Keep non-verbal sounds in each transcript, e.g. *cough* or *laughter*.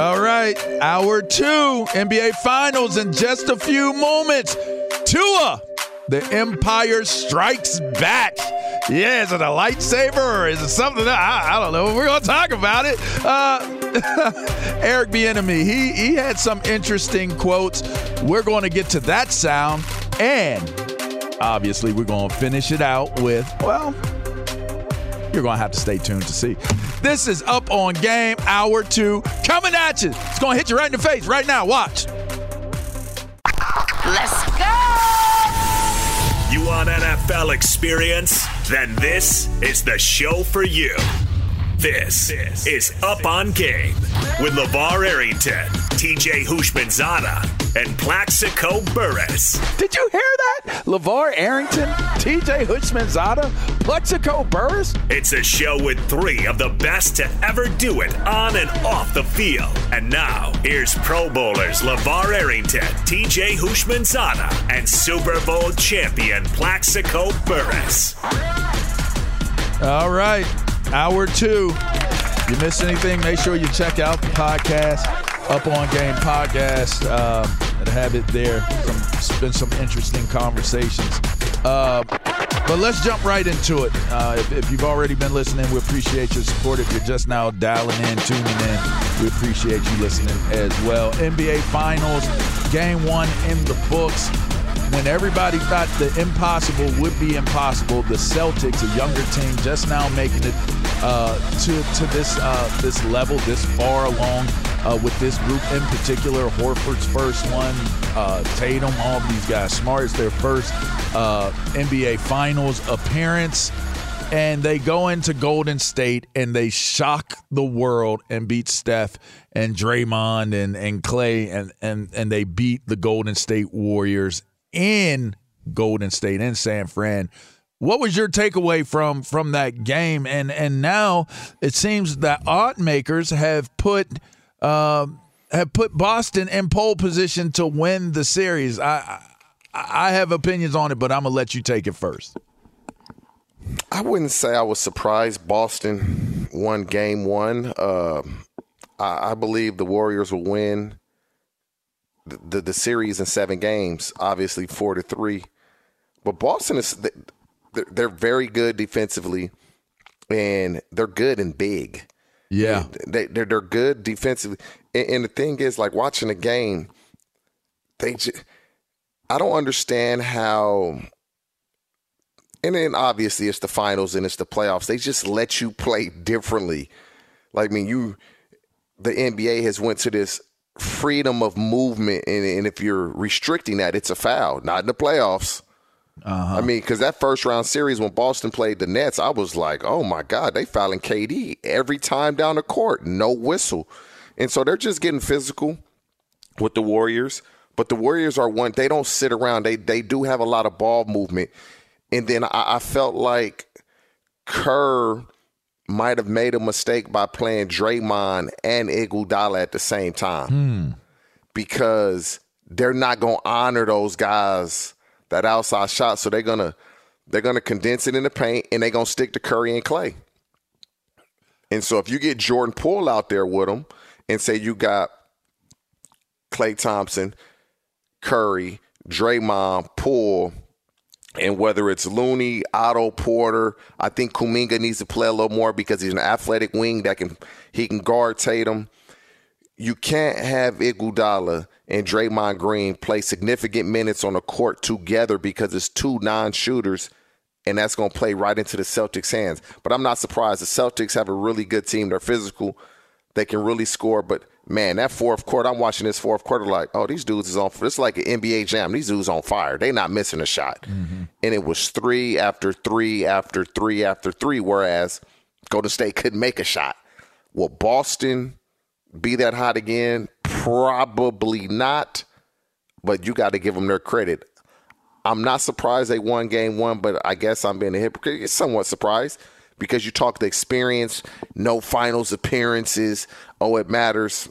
All right, hour two, NBA Finals in just a few moments. Tua, the Empire strikes back. Yeah, is it a lightsaber or is it something? I, I don't know. We're gonna talk about it. Uh, *laughs* Eric Bieniemy, he he had some interesting quotes. We're going to get to that sound, and obviously we're going to finish it out with well. You're going to have to stay tuned to see. This is Up on Game Hour 2 coming at you. It's going to hit you right in the face right now. Watch. Let's go! You want NFL experience? Then this is the show for you. This is Up on Game with LeVar Arrington, TJ Houshmandzadeh, and Plaxico Burress. Did you hear that? LeVar Arrington, TJ Houshmandzadeh, Plaxico Burress? It's a show with three of the best to ever do it on and off the field. And now, here's Pro Bowlers LeVar Arrington, TJ Houshmandzadeh, and Super Bowl champion Plaxico Burress. All right, hour two. If you miss anything, make sure you check out the podcast, Up on Game Podcast, um, and have it there. Some, been some interesting conversations. Uh, but let's jump right into it. Uh, if, if, you've already been listening, we appreciate your support. If you're just now dialing in, tuning in, we appreciate you listening as well. NBA Finals, Game One in the books when everybody thought the impossible would be impossible, the Celtics, a younger team, just now making it uh, to to this uh, this level, this far along uh, with this group in particular. Horford's first one, uh, Tatum, all these guys. Smart's their first uh, NBA Finals appearance. And they go into Golden State and they shock the world and beat Steph and Draymond and, and Klay and, and, and they beat the Golden State Warriors in Golden State in San Fran. What was your takeaway from from that game? And and now it seems that odd makers have put uh, have put Boston in pole position to win the series. I I have opinions on it, but I'm gonna let you take it first. I wouldn't say I was surprised Boston won game one. Uh, I, I, believe the Warriors will win the, the, the series in seven games, obviously four to three. But Boston is they're very good defensively, and they're good and big. Yeah, they they're, they're good defensively, and, and the thing is, like watching a game, they just, I don't understand how and then obviously it's the finals and it's the playoffs. They just let you play differently. Like I mean, you the NBA has went to this freedom of movement, and, and if you're restricting that, it's a foul. Not in the playoffs. Uh-huh. I mean, because that first round series when Boston played the Nets, I was like, oh my God, they fouling KD every time down the court, no whistle. And so they're just getting physical with the Warriors. But the Warriors are one, they don't sit around. They they do have a lot of ball movement. And then I, I felt like Kerr might have made a mistake by playing Draymond and Iguodala at the same time hmm. because they're not going to honor those guys that outside shot. So they're gonna they're gonna condense it in the paint and they're gonna stick to Curry and Klay. And so if you get Jordan Poole out there with them and say you got Klay Thompson, Curry, Draymond, Poole and whether it's Looney, Otto Porter, I think Kuminga needs to play a little more because he's an athletic wing that can he can guard Tatum. You can't have Iguodala and Draymond Green play significant minutes on the court together because it's two non-shooters, and that's going to play right into the Celtics' hands. But I'm not surprised. The Celtics have a really good team. They're physical. They can really score, but man, that fourth quarter, I'm watching this fourth quarter like, oh, these dudes is on. It's like an NBA jam. These dudes on fire. They not missing a shot, mm-hmm. and it was three after three after three after three. Whereas Golden State couldn't make a shot. Will Boston be that hot again? Probably not. But you got to give them their credit. I'm not surprised they won game one, but I guess I'm being a hypocrite. It's somewhat surprised because you talk the experience, no finals appearances. Oh, it matters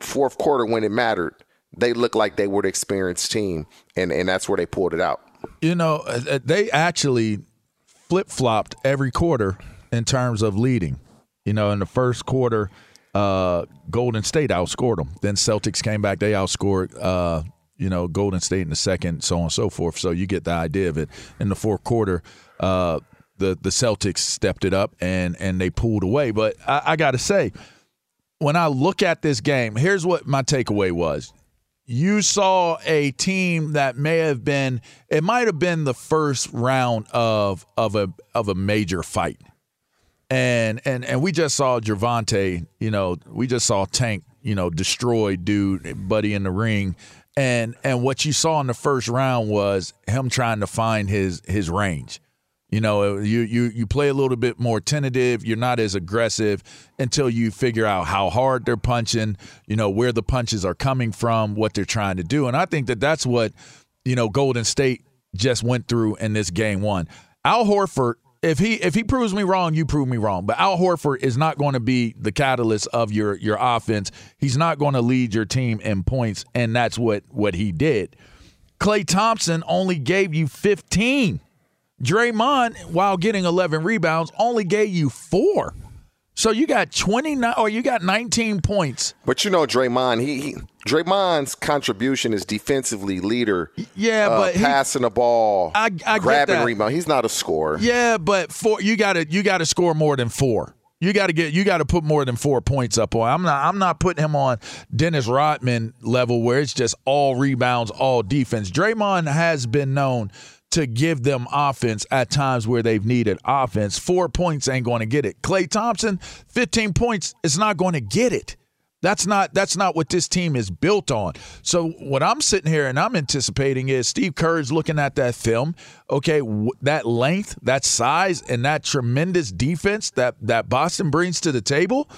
fourth quarter when it mattered, they looked like they were the experienced team, and and that's where they pulled it out. You know, uh, uh, they actually flip flopped every quarter in terms of leading. You know, in the first quarter, uh, Golden State outscored them. Then Celtics came back; they outscored. Uh, you know, Golden State in the second, so on and so forth. So you get the idea of it. In the fourth quarter, uh, the the Celtics stepped it up and and they pulled away. But I, I got to say, when I look at this game, here's what my takeaway was. You saw a team that may have been it might have been the first round of of a of a major fight. And and and we just saw Gervonta, you know, we just saw Tank, you know, destroy dude, buddy in the ring. And and what you saw in the first round was him trying to find his his range. You know, you you you play a little bit more tentative. You're not as aggressive until you figure out how hard they're punching. You know where the punches are coming from, what they're trying to do, and I think that that's what you know Golden State just went through in this game one. Al Horford, if he if he proves me wrong, you prove me wrong. But Al Horford is not going to be the catalyst of your your offense. He's not going to lead your team in points, and that's what what he did. Klay Thompson only gave you 15 Draymond, while getting 11 rebounds, only gave you four. So you got 29 or you got 19 points. But you know Draymond, he, he Draymond's contribution is defensively leader. Yeah, uh, but passing he, the ball, I, I grabbing rebound. He's not a scorer. Yeah, but four you got to you got to score more than 4. You got to get you got to put more than 4 points up on. I'm not I'm not putting him on Dennis Rodman level where it's just all rebounds, all defense. Draymond has been known to give them offense at times where they've needed offense. Four points ain't going to get it. Klay Thompson, 15 points is not going to get it. That's not that's not what this team is built on. So what I'm sitting here and I'm anticipating is Steve Kerr's looking at that film. Okay, that length, that size, and that tremendous defense that that Boston brings to the table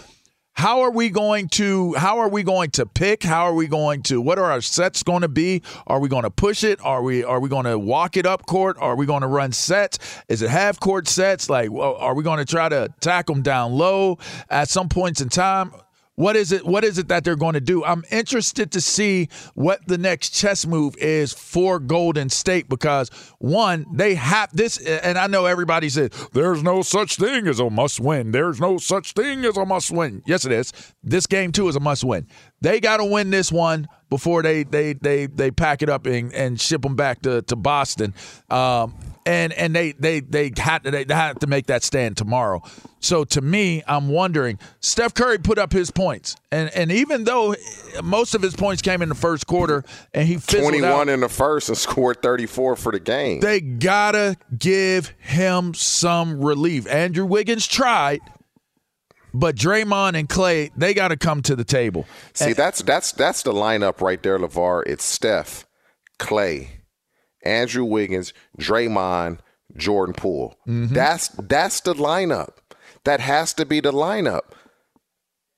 how are we going to how are we going to pick? How are we going to what are our sets going to be? Are we going to push it? Are we are we going to walk it up court? Are we going to run sets? Is it half court sets? Like are we going to try to attack them down low at some points in time What is it? What is it that they're going to do? I'm interested to see what the next chess move is for Golden State because one, they have this, and I know everybody says there's no such thing as a must win. There's no such thing as a must win. Yes, it is. This game too is a must win. They got to win this one before they they they they pack it up and, and ship them back to to Boston. Um, and and they they they had to, they had to make that stand tomorrow. So to me, I'm wondering. Steph Curry put up his points, and and even though most of his points came in the first quarter, and he 21 out, in the first and scored 34 for the game. They gotta give him some relief. Andrew Wiggins tried. But Draymond and Klay they got to come to the table. See, and, that's that's that's the lineup right there, Levar. It's Steph, Klay, Andrew Wiggins, Draymond, Jordan Poole. Mm-hmm. That's that's the lineup. That has to be the lineup.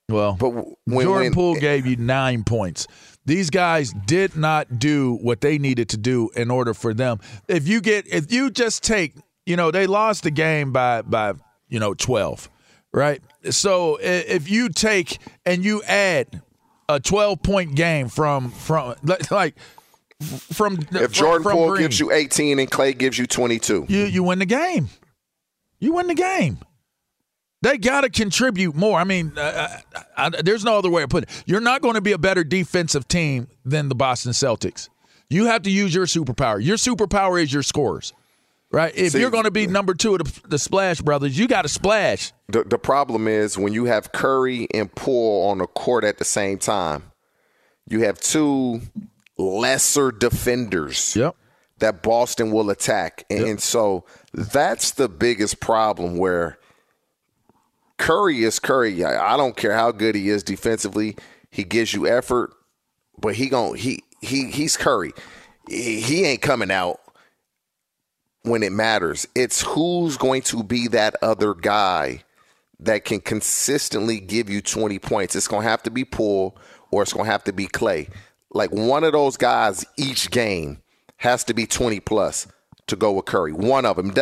Well, but when, Jordan when, Poole gave you nine points. These guys did not do what they needed to do in order for them. If you get, if you just take, you know, they lost the game by by you know twelve, right? So if you take and you add a twelve point game from from *laughs* like from if Jordan from Poole Green. gives you 18 and Klay gives you 22, you you win the game. You win the game. They got to contribute more. I mean, uh, I, I, there's no other way to put it. You're not going to be a better defensive team than the Boston Celtics. You have to use your superpower. Your superpower is your scores, right? If See, you're going to be number two of the, the Splash Brothers, you got to splash. The, the problem is when you have Curry and Poole on the court at the same time, you have two lesser defenders yep. that Boston will attack. And, yep. and so that's the biggest problem where Curry is Curry. I don't care how good he is defensively. He gives you effort, but he gon' he he he's Curry. He, ain't coming out when it matters. It's who's going to be that other guy that can consistently give you 20 points. It's going to have to be Poole or it's going to have to be Klay like one of those guys each game has to be 20 plus to go with Curry. One of them.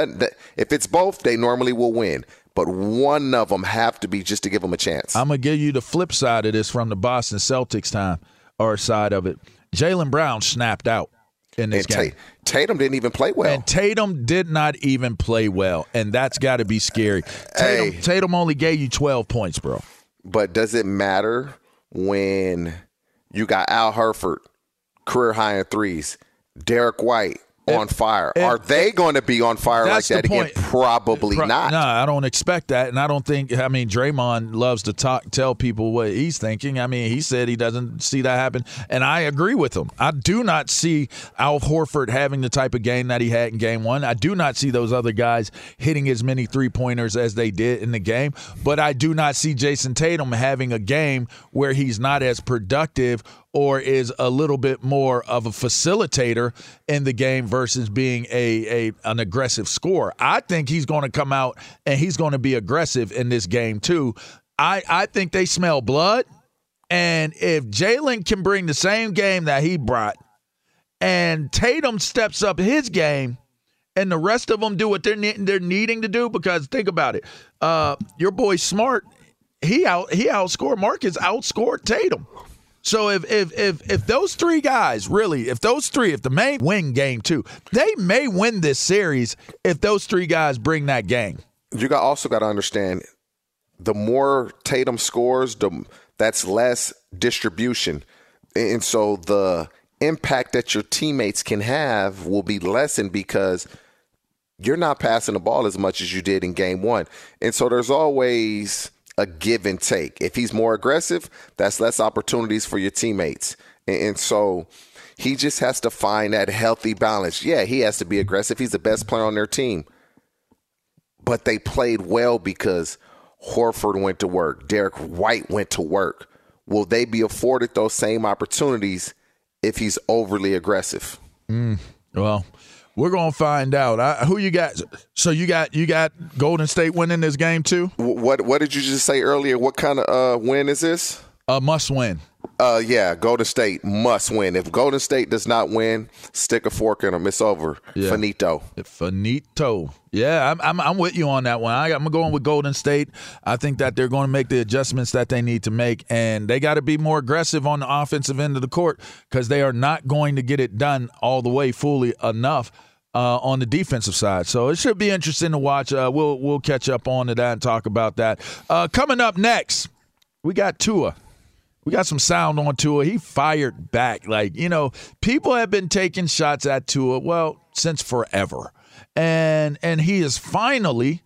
If it's both, they normally will win. But one of them have to be just to give them a chance. I'm going to give you the flip side of this from the Boston Celtics time or side of it. Jaylen Brown snapped out in this and game. Tatum didn't even play well. And Tatum did not even play well. And that's got to be scary. Tatum, hey, Tatum only gave you 12 points, bro. But does it matter when – you got Al Horford, career high in threes. Derrick White, on fire. Are they going to be on fire like that again? Probably Pro- not. No, I don't expect that, and I don't think. I mean, Draymond loves to talk, tell people what he's thinking. I mean, he said he doesn't see that happen, and I agree with him. I do not see Al Horford having the type of game that he had in Game One. I do not see those other guys hitting as many three pointers as they did in the game, but I do not see Jayson Tatum having a game where he's not as productive or is a little bit more of a facilitator in the game versus being a, a an aggressive scorer. I think he's going to come out and he's going to be aggressive in this game too. I, I think they smell blood. And if Jaylen can bring the same game that he brought and Tatum steps up his game and the rest of them do what they're, they're needing to do, because think about it. Uh, your boy Smart, he out he outscored Marcus outscored Tatum. So if if if if those three guys really, if those three, if the main win game two, they may win this series if those three guys bring that game. You got also got to understand the more Tatum scores, the that's less distribution, and so the impact that your teammates can have will be lessened because you're not passing the ball as much as you did in game one, and so there's always a give and take. If he's more aggressive, that's less opportunities for your teammates. And, so he just has to find that healthy balance. Yeah, he has to be aggressive. He's the best player on their team. But they played well because Horford went to work, Derrick White went to work. Will they be afforded those same opportunities if he's overly aggressive? Mm, well, we're gonna find out. I, who you got? So you got you got Golden State winning this game too. What What did you just say earlier? What kind of uh, win is this? A must win. Uh, yeah, Golden State must win. If Golden State does not win, stick a fork in them. It's over. Yeah. Finito. Finito. Yeah, I'm, I'm, I'm with you on that one. I, I'm going with Golden State. I think that they're going to make the adjustments that they need to make, and they got to be more aggressive on the offensive end of the court because they are not going to get it done all the way fully enough. Uh, on the defensive side, so it should be interesting to watch. Uh, we'll we'll catch up on to that and talk about that. Uh, coming up next, we got Tua. We got some sound on Tua. He fired back. Like, you know, people have been taking shots at Tua, well, since forever. And and he has finally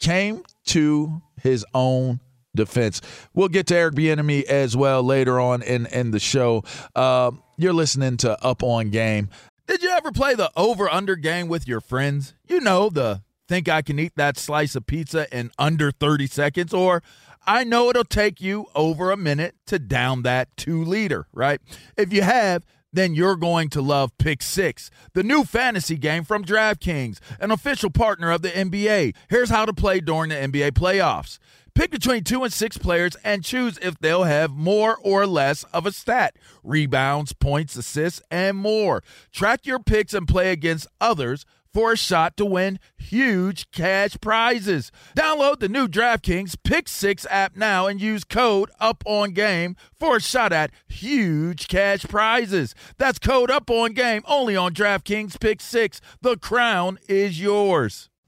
came to his own defense. We'll get to Eric Bieniemy as well later on in, in the show. Uh, you're listening to Up On Game. Did you ever play the over under game with your friends? You know, the think I can eat that slice of pizza in under 30 seconds, or I know it'll take you over a minute to down that two liter, right? If you have, then you're going to love Pick Six, the new fantasy game from DraftKings, an official partner of the NBA. Here's how to play during the NBA playoffs. Pick between two and six players and choose if they'll have more or less of a stat rebounds, points, assists, and more. Track your picks and play against others for a shot to win huge cash prizes. Download the new DraftKings Pick 6 app now and use code UP on game for a shot at huge cash prizes. That's code UP on game only on DraftKings Pick 6. The crown is yours.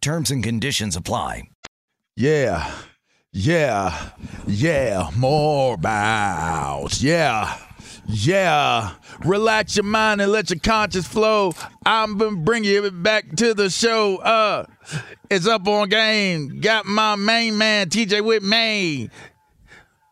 Terms and conditions apply. Yeah. Yeah. Yeah. More bows. Yeah. Yeah. Relax your mind and let your conscience flow. I'm gonna bring you back to the show. Uh it's up on game. Got my main man TJ with me.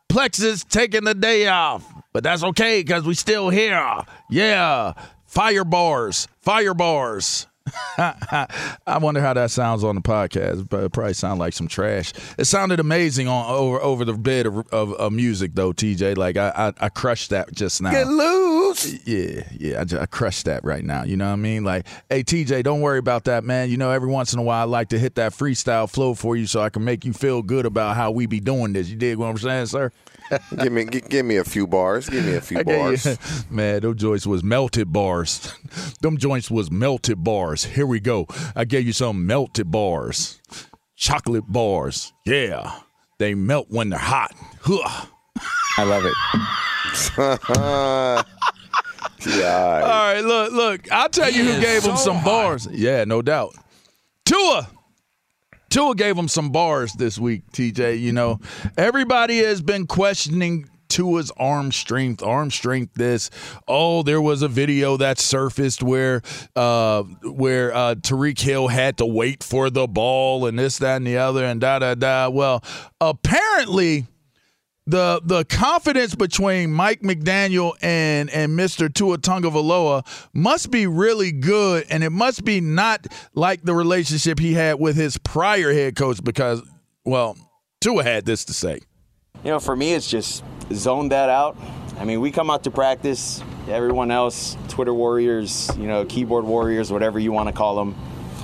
Plexus taking the day off. But that's okay because we still here. Yeah. Fire bars. Fire bars. *laughs* I wonder how that sounds on the podcast, but it probably sound like some trash. It sounded amazing on over over the bed of, of, of music though, TJ. Like I, I, I crushed that just now. Get loose. Yeah, yeah, I, just, I crushed that right now. You know what I mean? Like, hey TJ, don't worry about that, man. You know, every once in a while, I like to hit that freestyle flow for you so I can make you feel good about how we be doing this. You dig what I'm saying, sir? *laughs* give me g- give me a few bars. Give me a few bars. You, *laughs* man, those joints was melted bars. *laughs* them joints was melted bars. Here we go. I gave you some melted bars. chocolate bars. Yeah, they melt when they're hot. Huh. I love it. yeah. All right, look, look. I'll tell you who gave him some bars. Yeah, no doubt. Tua. Tua gave him some bars this week, TJ. You know, everybody has been questioning Tua's arm strength, arm strength. This, oh, there was a video that surfaced where, uh, where uh, Tyreek Hill had to wait for the ball and this, that, and the other, and da da da. Well, apparently, the the confidence between Mike McDaniel and and Mr. Tua Tagovailoa must be really good, and it must be not like the relationship he had with his prior head coach because, well, Tua had this to say. You know, for me, it's just zone that out. I mean, we come out to practice. Everyone else, Twitter warriors, you know, keyboard warriors, whatever you want to call them,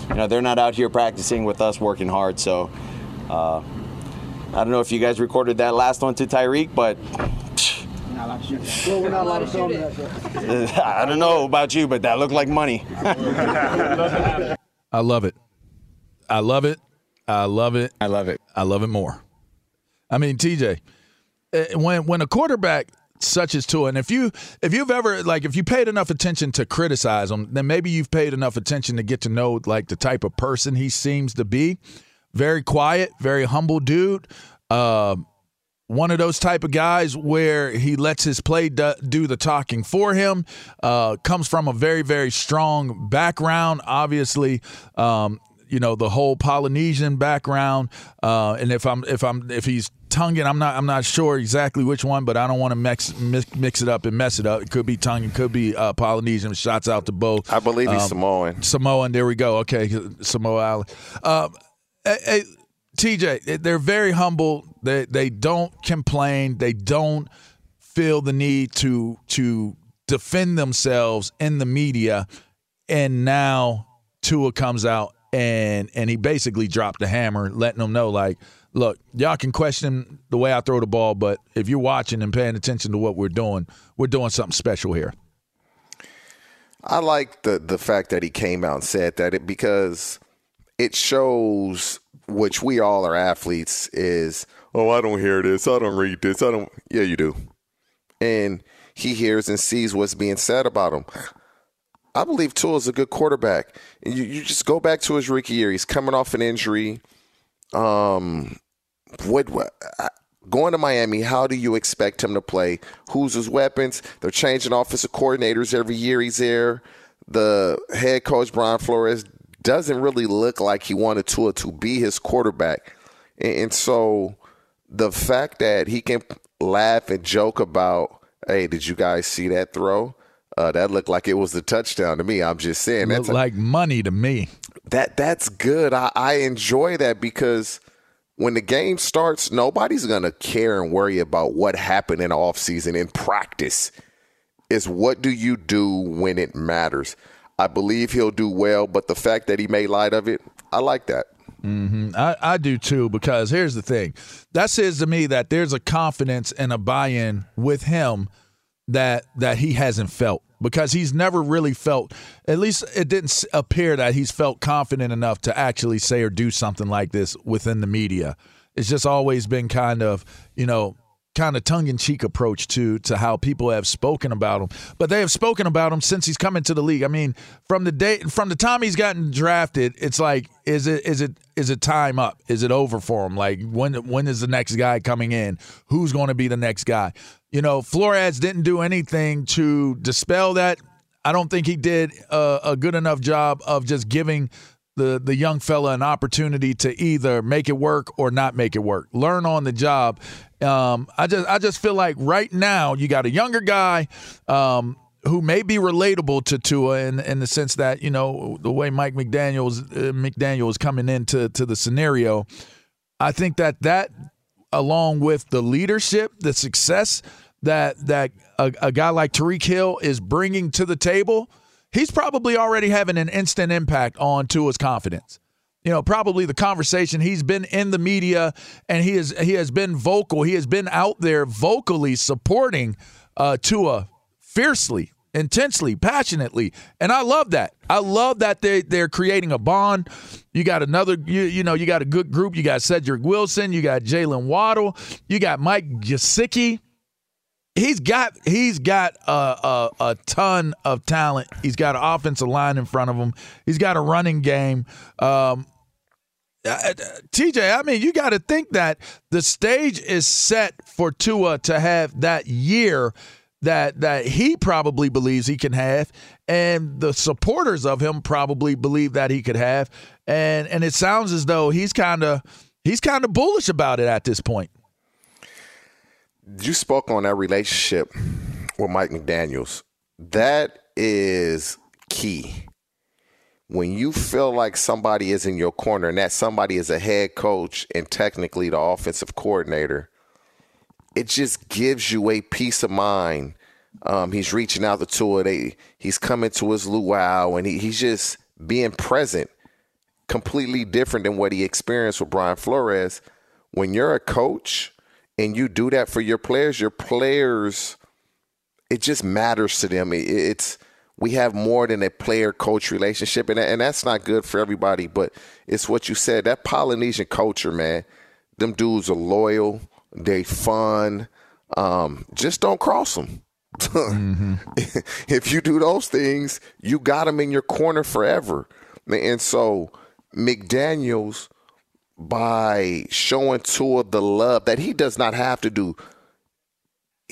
you know, they're not out here practicing with us working hard. So. Uh, I don't know if you guys recorded that last one to Tyreek, but I don't know about you, but that looked like money. I love it. I love it. I love it. I love it. I love it more. I mean, TJ, eh, when when a quarterback such as Tua, and if you if you've ever like if you paid enough attention to criticize him, then maybe you've paid enough attention to get to know like the type of person he seems to be. Very quiet, very humble dude. Uh, one of those type of guys where he lets his play do, do the talking for him. Uh, comes from a very very strong background. Obviously, um, you know the whole Polynesian background. Uh, and if I'm if I'm if he's Tongan, I'm not I'm not sure exactly which one, but I don't want to mix, mix mix it up and mess it up. It could be Tongan, could be uh, Polynesian. Shots out to both. I believe he's Um, Samoan. Samoan. There we go. Okay, Samoa Island. TJ, they're very humble. They they don't complain. They don't feel the need to to defend themselves in the media. And now Tua comes out and and he basically dropped the hammer, letting them know like, look, y'all can question the way I throw the ball, but if you're watching and paying attention to what we're doing, we're doing something special here. I like the the fact that he came out and said that it because it shows which we all are athletes is oh I don't hear this I don't read this I don't yeah you do and he hears and sees what's being said about him. I believe Tua is a good quarterback. And you, you just go back to his rookie year. He's coming off an injury. Um, what, what going to Miami? How do you expect him to play? Who's his weapons? They're changing offensive coordinators every year. He's there. The head coach Brian Flores doesn't really look like he wanted Tua to be his quarterback, and, and so the fact that he can laugh and joke about, hey, did you guys see that throw? Uh, that looked like it was a touchdown to me. I'm just saying a- like money to me. that that's good. I, I enjoy that because when the game starts, nobody's gonna care and worry about what happened in the offseason in practice. Is what do you do when it matters? I believe he'll do well, but the fact that he made light of it, I like that. Mm-hmm. I, I do too, because here's the thing. That says to me that there's a confidence and a buy-in with him that that he hasn't felt because he's never really felt at least it didn't appear that he's felt confident enough to actually say or do something like this within the media. It's just always been kind of, you know, kind of tongue-in-cheek approach to to how people have spoken about him. But they have spoken about him since he's come into the league. I mean, from the day from the time he's gotten drafted, it's like is it is it is it time up? Is it over for him? Like when when is the next guy coming in? Who's going to be the next guy? You know, Flores didn't do anything to dispel that. I don't think he did a, a good enough job of just giving the the young fella an opportunity to either make it work or not make it work. Learn on the job. Um, I just I just feel like right now you got a younger guy um, who may be relatable to Tua in in the sense that you know the way Mike McDaniel's uh, McDaniel is coming into to the scenario. I think that that along with the leadership, the success that that a, a guy like Tyreek Hill is bringing to the table, he's probably already having an instant impact on Tua's confidence. You know, probably the conversation he's been in the media and he has he has been vocal. He has been out there vocally supporting uh, Tua fiercely intensely, passionately, and I love that. I love that they they're creating a bond. You got another, you you know, you got a good group. You got Cedric Wilson, you got Jaylen Waddle, you got Mike Gesicki. He's got he's got a, a, a ton of talent. He's got an offensive line in front of him. He's got a running game. Um, uh, TJ, I mean, you got to think that the stage is set for Tua to have that year that that he probably believes he can have, and the supporters of him probably believe that he could have, and and it sounds as though he's kind of he's kind of bullish about it at this point. You spoke on that relationship with Mike McDaniel's. That is key when you feel like somebody is in your corner and that somebody is a head coach and technically the offensive coordinator, it just gives you a peace of mind. Um, he's reaching out to Tua. They, he's coming to his luau and he, he's just being present, completely different than what he experienced with Brian Flores. When you're a coach and you do that for your players, your players, it just matters to them. It, it's – we have more than a player coach relationship and, and that's not good for everybody but it's what you said that polynesian culture man them dudes are loyal they fun um, just don't cross them mm-hmm. *laughs* if you do those things you got them in your corner forever and so mcdaniels by showing Tua the love that he does not have to do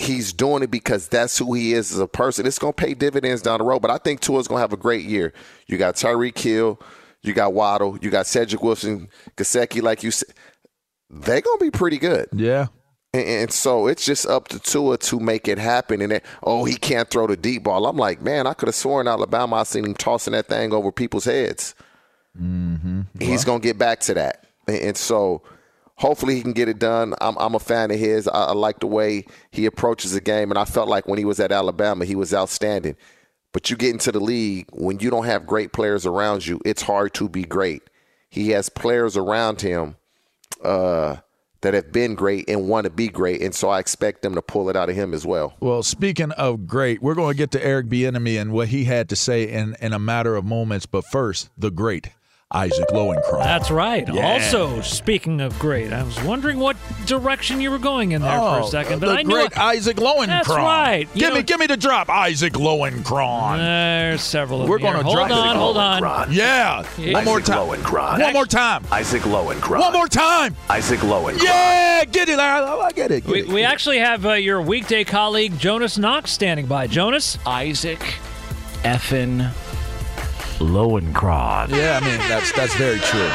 he's doing it because that's who he is as a person. It's going to pay dividends down the road. But I think Tua's going to have a great year. You got Tyreek Hill, you got Waddle, you got Cedric Wilson, Gesicki, like you said. They're going to be pretty good. Yeah. And, and, so it's just up to Tua to make it happen. And then, oh, he can't throw the deep ball. I'm like, man, I could have sworn Alabama I seen him tossing that thing over people's heads. Mm-hmm. He's going to get back to that. And, so – hopefully he can get it done. I'm, I'm a fan of his. I, I, like the way he approaches the game, and I felt like when he was at Alabama, he was outstanding. But you get into the league when you don't have great players around you, it's hard to be great. He has players around him uh, that have been great and want to be great, and so I expect them to pull it out of him as well. Well, speaking of great, we're going to get to Eric Bieniemy and what he had to say in in a matter of moments. But first, the great. Isaac Lowenkron. That's right. Yeah. Also, speaking of great, I was wondering what direction you were going in there oh, for a second, but the I knew great Isaac Lowenkron. That's right. You give know, me, give me the drop, Isaac Lowenkron. There's several. We're going to hold on, hold on. Yeah. Isaac One more time. Lowenkron. One more time. Isaac Lowenkron. One more time. Isaac Lowenkron. Yeah, get it, I get it. Get we it, we get actually have uh, your weekday colleague Jonas Knox standing by. Jonas, Isaac, effin Lowenkron. Yeah, I mean that's that's very true.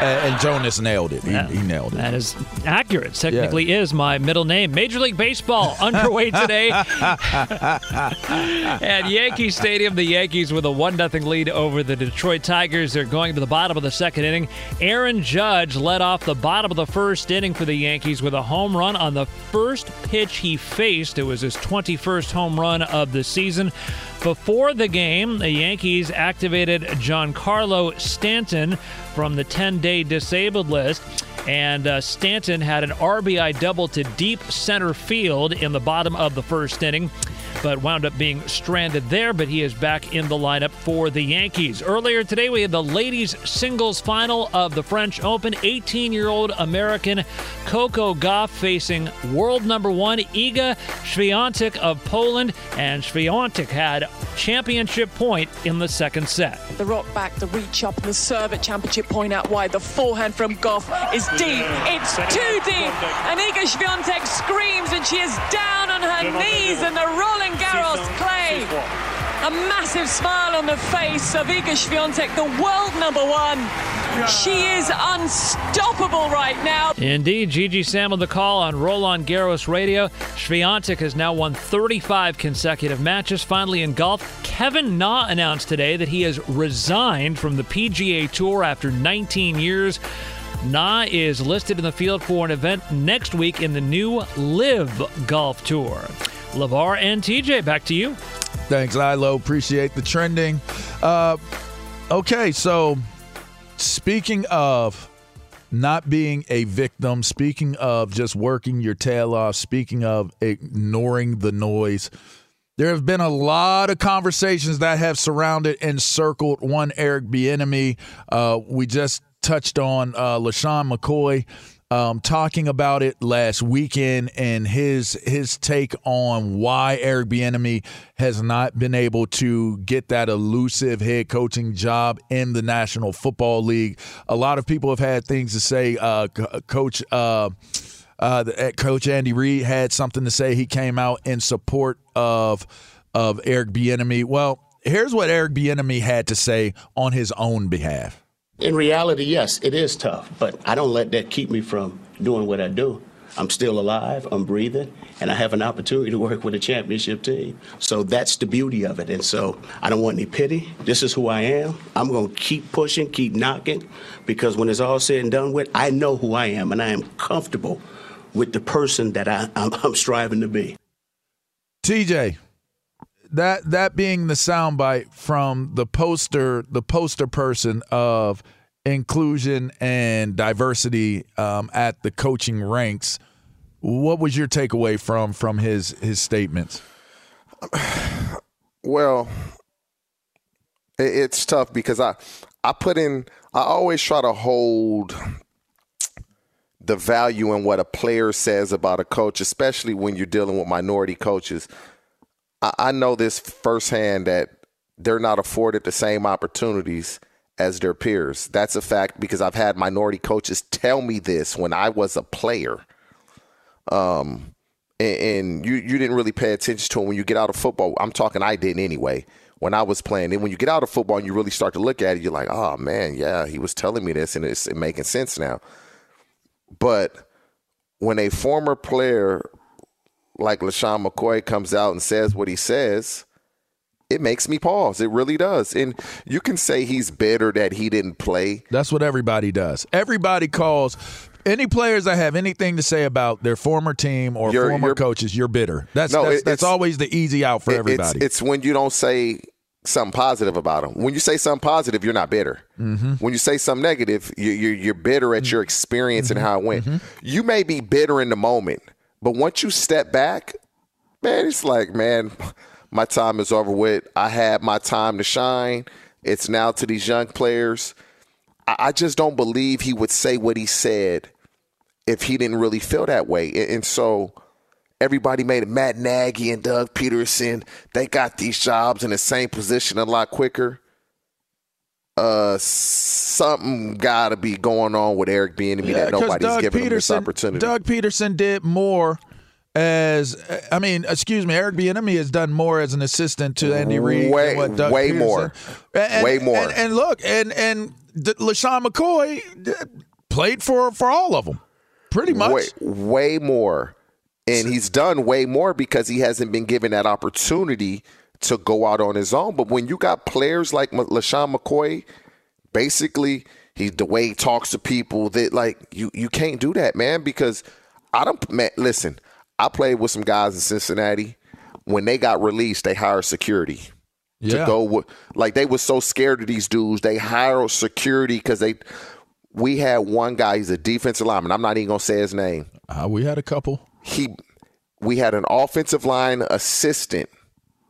And, and Jonas nailed it. He, he, nailed it. That is accurate. Technically, yeah. is my middle name. Major League Baseball *laughs* underway today *laughs* at Yankee Stadium. The Yankees with a one 0 lead over the Detroit Tigers. They're going to the bottom of the second inning. Aaron Judge led off the bottom of the first inning for the Yankees with a home run on the first pitch he faced. It was his 21st home run of the season. Before the game, the Yankees activated Giancarlo Stanton from the 10 day disabled list. And uh, Stanton had an RBI double to deep center field in the bottom of the first inning but wound up being stranded there. But he is back in the lineup for the Yankees. Earlier today, we had the ladies' singles final of the French Open. 18 year old American Coco Gauff facing world number one Iga Swiatek of Poland. And Swiatek had championship point in the second set. The rock back, the reach up, and the serve at championship point out wide. The forehand from Gauff is deep. It's too deep. And Iga Swiatek screams and she is down on her knees in the rolling Roland Garros clay. A massive smile on the face of Iga Swiatek, the world number one. She is unstoppable right now. Indeed, Gigi Sam on the call on Roland Garros Radio. Swiatek has now won 35 consecutive matches. Finally, in golf, Kevin Na announced today that he has resigned from the PGA Tour after 19 years. Na is listed in the field for an event next week in the new Live Golf Tour. LeVar and TJ, back to you. Thanks, Ilo. Appreciate the trending. Uh, okay, so speaking of not being a victim, speaking of just working your tail off, speaking of ignoring the noise, there have been a lot of conversations that have surrounded and circled one Eric Bieniemy. Uh, we just touched on uh, LeSean McCoy um, talking about it last weekend and his his take on why Eric Bieniemy has not been able to get that elusive head coaching job in the National Football League. A lot of people have had things to say. Uh, Coach. Uh, uh, the, Coach Andy Reid had something to say. He came out in support of of Eric Bieniemy. Well, here's what Eric Bieniemy had to say on his own behalf. In reality, yes, it is tough, but I don't let that keep me from doing what I do. I'm still alive, I'm breathing, and I have an opportunity to work with a championship team. So that's the beauty of it. And so I don't want any pity. This is who I am. I'm going to keep pushing, keep knocking, because when it's all said and done with, I know who I am, and I am comfortable with the person that I, I'm striving to be. TJ, that that being the soundbite from the poster, the poster person of inclusion and diversity um, at the coaching ranks. What was your takeaway from from his his statements? *sighs* Well, it's tough because I I put in I always try to hold the value in what a player says about a coach, especially when you're dealing with minority coaches. I, know this firsthand that they're not afforded the same opportunities as their peers. That's a fact because I've had minority coaches tell me this when I was a player. Um, and, and you you didn't really pay attention to it when you get out of football. I'm talking I didn't anyway when I was playing. And when you get out of football and you really start to look at it, you're like, oh man, yeah, he was telling me this and it's making sense now. But when a former player like LeSean McCoy comes out and says what he says, it makes me pause. It really does. And you can say he's bitter that he didn't play. That's what everybody does. Everybody calls any players that have anything to say about their former team or You're- former you're- coaches, you're bitter. That's No, that's, that's always the easy out for everybody. It's, it's when you don't say something positive about them. When you say something positive, you're not bitter. Mm-hmm. When you say something negative, you, you're, you're bitter at your experience Mm-hmm. and how it went. You may be bitter in the moment, but once you step back, man, it's like, man, my time is over with. I had my time to shine. It's now to these young players. I, just don't believe he would say what he said if he didn't really feel that way. And, and so everybody made it. Matt Nagy and Doug Pederson, they got these jobs in the same position a lot quicker. Uh, something got to be going on with Eric Bieniemy that 'cause nobody's Doug giving him this opportunity. Doug Pederson did more as I mean, excuse me, Eric Bieniemy has done more as an assistant to Andy Reid Way- than what Doug way Pederson- more. And- Way more. And, and look, and and LeSean McCoy d- played for for all of them, pretty much. Way, way more. And he's done way more because he hasn't been given that opportunity to go out on his own. But when you got players like LeSean McCoy, basically, he the way he talks to people that like you you can't do that, man, because I don't man, listen, I played with some guys in Cincinnati. When they got released, they hired security to go with like they were so scared of these dudes. They hired security because they we had one guy, he's a defensive lineman. I'm not even gonna say his name. Uh, we had a couple. He we had an offensive line assistant.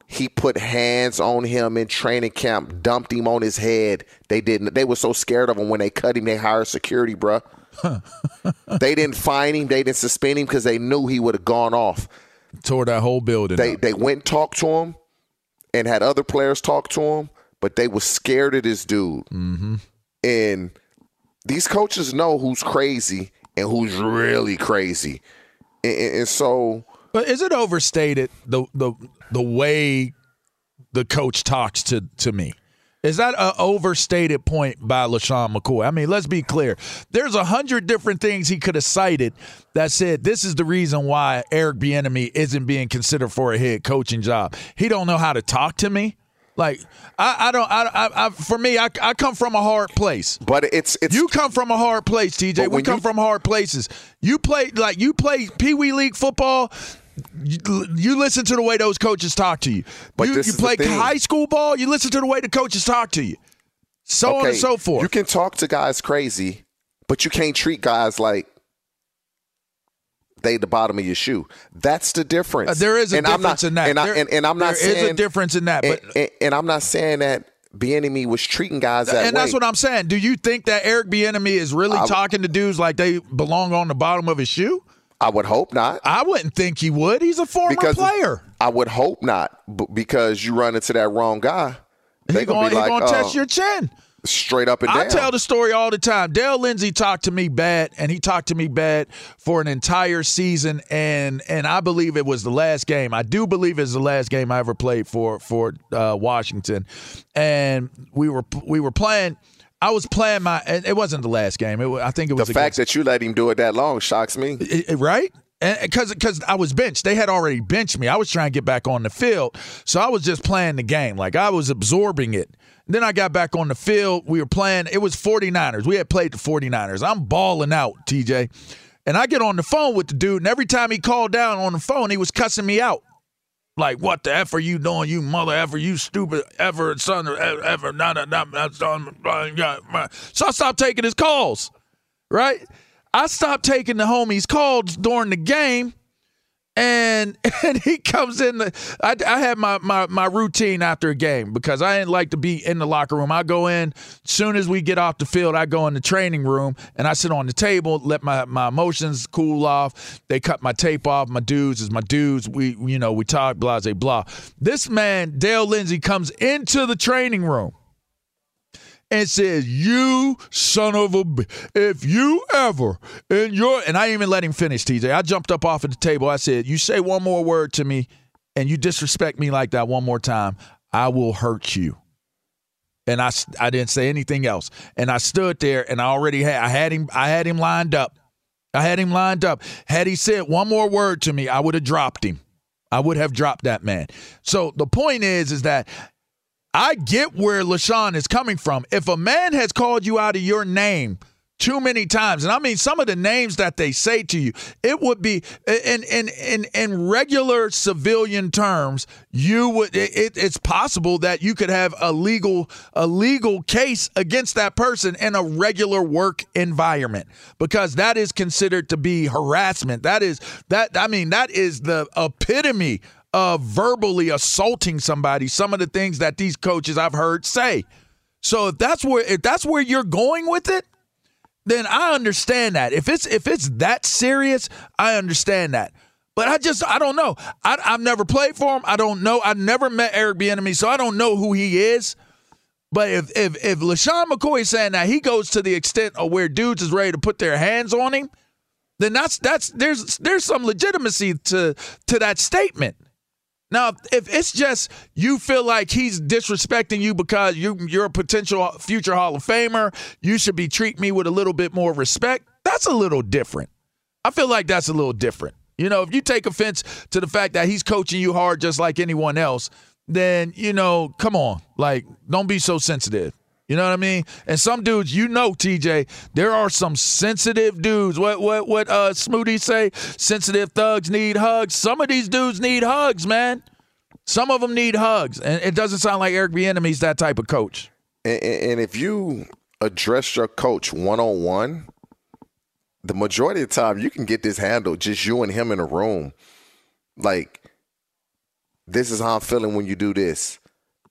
He put hands on him in training camp, dumped him on his head. They didn't they were so scared of him when they cut him, they hired security, bruh. *laughs* they didn't fine him, they didn't suspend him because they knew he would have gone off. Tore that whole building. They up. they went and talked to him and had other players talk to him, but they were scared of this dude. Mm-hmm. And these coaches know who's crazy and who's really crazy. And, and- and so But is it overstated the the the way the coach talks to to me? Is that an overstated point by LeSean McCoy? I mean, let's be clear. There's a hundred different things he could have cited that said this is the reason why Eric Bieniemy isn't being considered for a head coaching job. He don't know how to talk to me. Like I, I don't. I, I, I for me, I, I come from a hard place. But it's it's you come from a hard place, TJ. We come you- from hard places. You play like you play Pee Wee League football. You, you listen to the way those coaches talk to you. But you you play high school ball. You listen to the way the coaches talk to you. So on and so forth. You can talk to guys crazy, but you can't treat guys like they the bottom of your shoe. That's the difference. Uh, there is a and difference not, in that. And, I, There- and, and I'm not there is saying a difference in that, but- and, and I'm not saying that Bieniemy was treating guys that and way. that's what I'm saying. Do you think that Eric Bieniemy is really I- talking to dudes like they belong on the bottom of his shoe? I would hope not. I wouldn't think he would. He's a former because player. I would hope not, because you run into that wrong guy. They He gonna gonna, be like gonna uh, test your chin. straight up and down. I tell the story all the time. Dale Lindsey talked to me bad, and he talked to me bad for an entire season, and and I believe it was the last game. I do believe it's the last game I ever played for for uh, Washington, and we were we were playing. I was playing my. It wasn't the last game. It I think it was the fact that you let him do it that long shocks me. it- it- right? Because because I was benched, they had already benched me. I was trying to get back on the field, so I was just playing the game, like I was absorbing it. Then I got back on the field. We were playing. It was 49ers. We had played the 49ers. I'm balling out, TJ, and I get on the phone with the dude, and every time he called down on the phone, he was cussing me out. Like, what the F are you doing, you mother effer, you stupid ever, son ever, ever, blah, blah, blah. So I stopped taking his calls, right? I stopped taking the homies' calls during the game, and *laughs* and he comes in. The, I, I have my, my my routine after a game because I didn't like to be in the locker room. I go in soon as we get off the field. I go in the training room and I sit on the table, let my my emotions cool off. They cut my tape off. My dudes is my dudes. We you know we talk blah blah blah. This man Dale Lindsey comes into the training room and says, "You son of a, b- if you ever in your," and I even let him finish. TJ, I jumped up off of the table. I said, "You say one more word to me, and you disrespect me like that one more time, I will hurt you." And I, I didn't say anything else, and I stood there, and I already had, I had him, I had him lined up. I had him lined up. Had he said one more word to me, I would have dropped him. I would have dropped that man. So the point is, is that I get where LeSean is coming from. If a man has called you out of your name too many times, and I mean some of the names that they say to you, it would be in in in, in regular civilian terms, you would it, it's possible that you could have a legal a legal case against that person in a regular work environment because that is considered to be harassment. That is that I mean that is the epitome of verbally assaulting somebody some of the things that these coaches I've heard say. So if that's where if that's where you're going with it, then I understand that. If it's if it's that serious, I understand that. But I just I don't know. I, I've never played for him. I don't know. I never met Eric Bieniemy, so I don't know who he is. But if if if LeSean McCoy is saying that he goes to the extent of where dudes is ready to put their hands on him, then that's that's there's there's some legitimacy to to that statement. Now, if it's just you feel like he's disrespecting you because you you're a potential future Hall of Famer, you should be treating me with a little bit more respect. That's a little different. I feel like that's a little different. You know, if you take offense to the fact that he's coaching you hard just like anyone else, then you know, come on, like don't be so sensitive. You know what I mean? And some dudes, you know, TJ, there are some sensitive dudes. What what what uh Smoothie say? Sensitive thugs need hugs. Some of these dudes need hugs, man. Some of them need hugs, and it doesn't sound like Eric Bieniemy's that type of coach. And, and if you address your coach one on one, the majority of the time you can get this handled just you and him in a room. Like, this is how I'm feeling when you do this.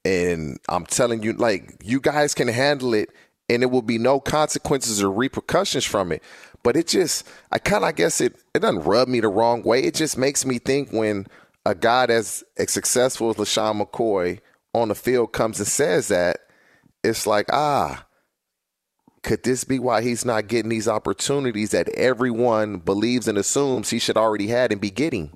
And I'm telling you, like, you guys can handle it and there will be no consequences or repercussions from it. But it just, I kind of, I guess it, it doesn't rub me the wrong way. It just makes me think when a guy that's as successful as LeSean McCoy on the field comes and says that, it's like, ah, could this be why he's not getting these opportunities that everyone believes and assumes he should already had and be getting?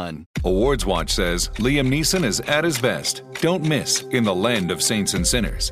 Awards Watch says Liam Neeson is at his best. Don't miss in the land of saints and sinners.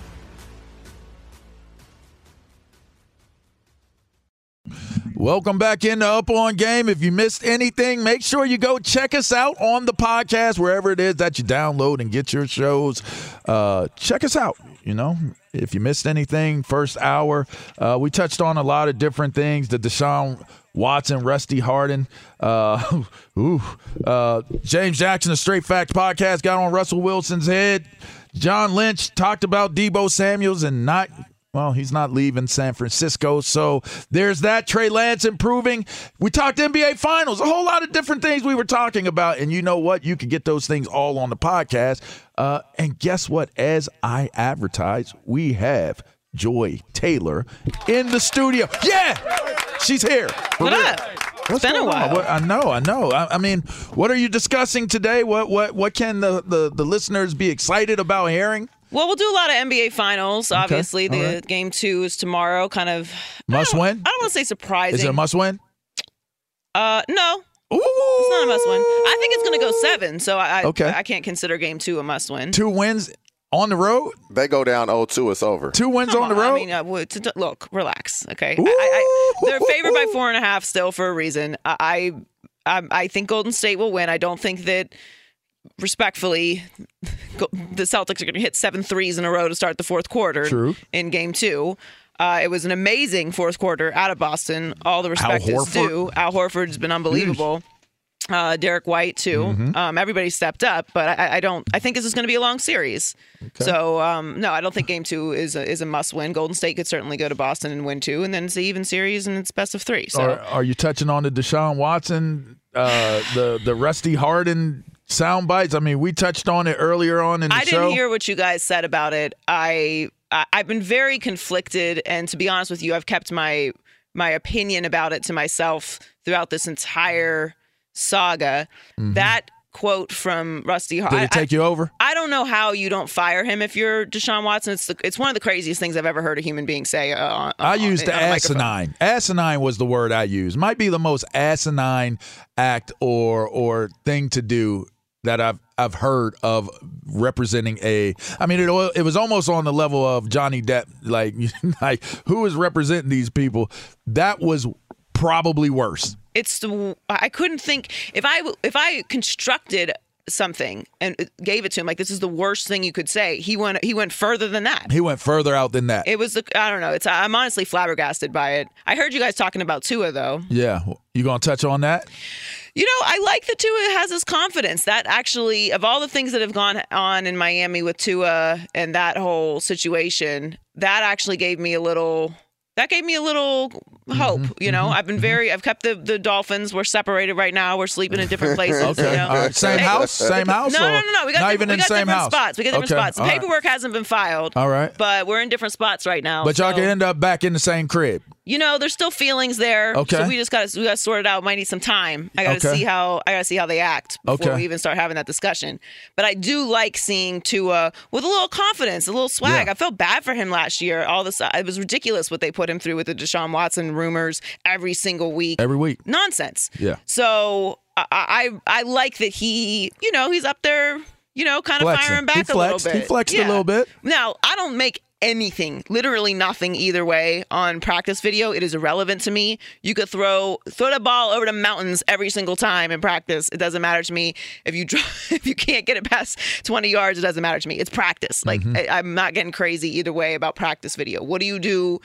Welcome back into Up On Game. If you missed anything, make sure you go check us out on the podcast, wherever it is that you download and get your shows. Uh, check us out. You know, if you missed anything, first hour, uh, we touched on a lot of different things. The Deshaun Watson, Rusty Hardin, uh, *laughs* ooh, uh, James Jackson, the Straight Facts podcast, got on Russell Wilson's head. John Lynch talked about Deebo Samuels and not well, he's not leaving San Francisco. So there's that. Trey Lance improving. We talked NBA Finals, a whole lot of different things we were talking about. And you know what? You can get those things all on the podcast. Uh, and guess what? As I advertise, we have Joy Taylor in the studio. Yeah, she's here. What up? What's been a while. What- I know, I know. I, I mean, what are you discussing today? What what what can the, the, the listeners be excited about hearing? Well, we'll do a lot of NBA finals. Obviously, all the right. game two is tomorrow. Kind of Must win? I don't want to say surprising. Is it a must win? Uh, no. It's not a must win. I think it's going to go seven, so I, I Okay. I can't consider game two a must win. Two wins on the road. They go down 0-2, it's over. Two wins Come on the road. I mean, uh, w- t- t- look, relax, okay? I, I, I, they're favored by four and a half still for a reason. I, I, I think Golden State will win. I don't think that, respectfully, the Celtics are going to hit seven threes in a row to start the fourth quarter True. in Game Two. Uh, it was an amazing fourth quarter out of Boston. All the respect is due. Al Horford's been unbelievable. Uh, Derrick White too. Mhm. Um, everybody stepped up, but I, I don't. I think this is going to be a long series. So um, no, I don't think Game Two is a, is a must win. Golden State could certainly go to Boston and win two, and then it's an even series and it's best of three. So Are, are you touching on the Deshaun Watson, uh, the the Rusty Hardin sound bites? I mean, we touched on it earlier on in the I show. I didn't hear what you guys said about it. I, I I've been very conflicted, and to be honest with you, I've kept my my opinion about it to myself throughout this entire saga. That quote from Rusty Mm-hmm. Did it take you over? I don't know how you don't fire him if you're Deshaun Watson. It's the, it's one of the craziest things I've ever heard a human being say. Uh, on, I on- used on microphone. asinine. Asinine was the word I used. Might be the most asinine act or or thing to do that I've I've heard of representing a. I mean, it it was almost on the level of Johnny Depp. Like *laughs* like who is representing these people? That was probably worse. It's the I couldn't think if I if I constructed something and gave it to him like this is the worst thing you could say. He went he went further than that. He went further out than that. It was the I don't know. It's I'm honestly flabbergasted by it. I heard you guys talking about Tua though. yeah. You to touch on that? You know, I like that Tua has his confidence. That actually, of all the things that have gone on in Miami with Tua and that whole situation, that actually gave me a little. That gave me a little hope. Mm-hmm, You know, I've been very. I've kept the the Dolphins. We're separated right now. We're sleeping in different *laughs* places. Okay. You know? Right. Same Hey, house? Same house, No, no, no, no. We got not different- even we in got same different house? spots. We got different Okay, spots. The all right. paperwork hasn't been filed. All right. But we're in different spots right now. But y'all can end up back in the same crib. You know, there's still feelings there. Okay. So we just got to we got to sort it out. Might need some time. I got to Okay. see how I got to see how they act before Okay. we even start having that discussion. But I do like seeing Tua with a little confidence, a little swag. Yeah. I felt bad for him last year. All this, it was ridiculous what they put him through with the Deshaun Watson rumors every single week. Every week. Nonsense. Yeah. So I I, I like that he, you know, he's up there. You know, kind of Flexing. firing back He a flexed. little He bit. flexed a little bit. Now, I don't make anything, literally nothing either way on practice video. It is irrelevant to me. You could throw throw the ball over the mountains every single time in practice. It doesn't matter to me. If you draw, *laughs* if you can't get it past 20 yards, it doesn't matter to me. It's practice. Like Mm-hmm. I, I'm not getting crazy either way about practice video. What do you do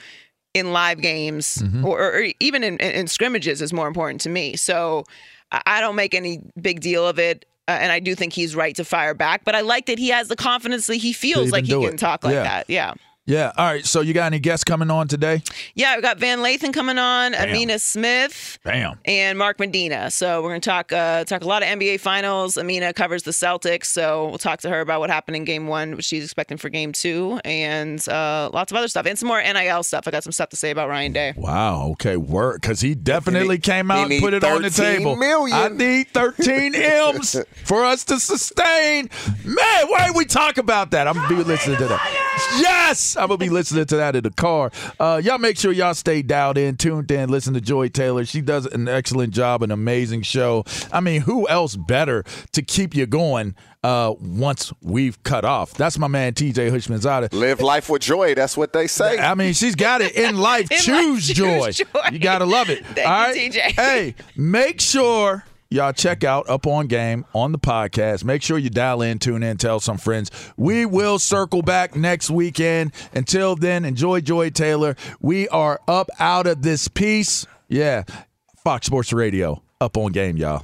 in live games or, or even in, in, scrimmages is more important to me. So I don't make any big deal of it. Uh, and I do think he's right to fire back, but I like that he has the confidence that he feels like he can it. talk like Yeah. that. Yeah. Yeah. All right. So you got any guests coming on today? Yeah, we got Van Lathan coming on, Bam. Amina Smith, Bam. and Mark Medina. So we're gonna talk uh, talk a lot of NBA finals. Amina covers the Celtics, so we'll talk to her about what happened in Game One, which she's expecting for Game Two, and uh, lots of other stuff, and some more NIL stuff. I got some stuff to say about Ryan Day. Wow. Okay. Work because he definitely came out and put it on the table. million. I need 13 *laughs* M's for us to sustain. Man, why don't we talk about that? I'm gonna be listening to that. Yes, I'm gonna be listening to that in the car. Uh, y'all make sure y'all stay dialed in, tuned in, listen to Joy Taylor. She does an excellent job, an amazing show. I mean, who else better to keep you going? Uh, once we've cut off, that's my man TJ Houshmandzadeh. Live life with joy. That's what they say. I mean, she's got it in life. *laughs* In life, choose, choose joy. joy. You gotta love it. *laughs* Thank All you, right? TJ. Hey, make sure y'all check out Up on Game on the podcast. Make sure you dial in, tune in, tell some friends. We will circle back next weekend. Until then, enjoy Joy Taylor. We are up out of this piece. Yeah, Fox Sports Radio. Up on Game, y'all.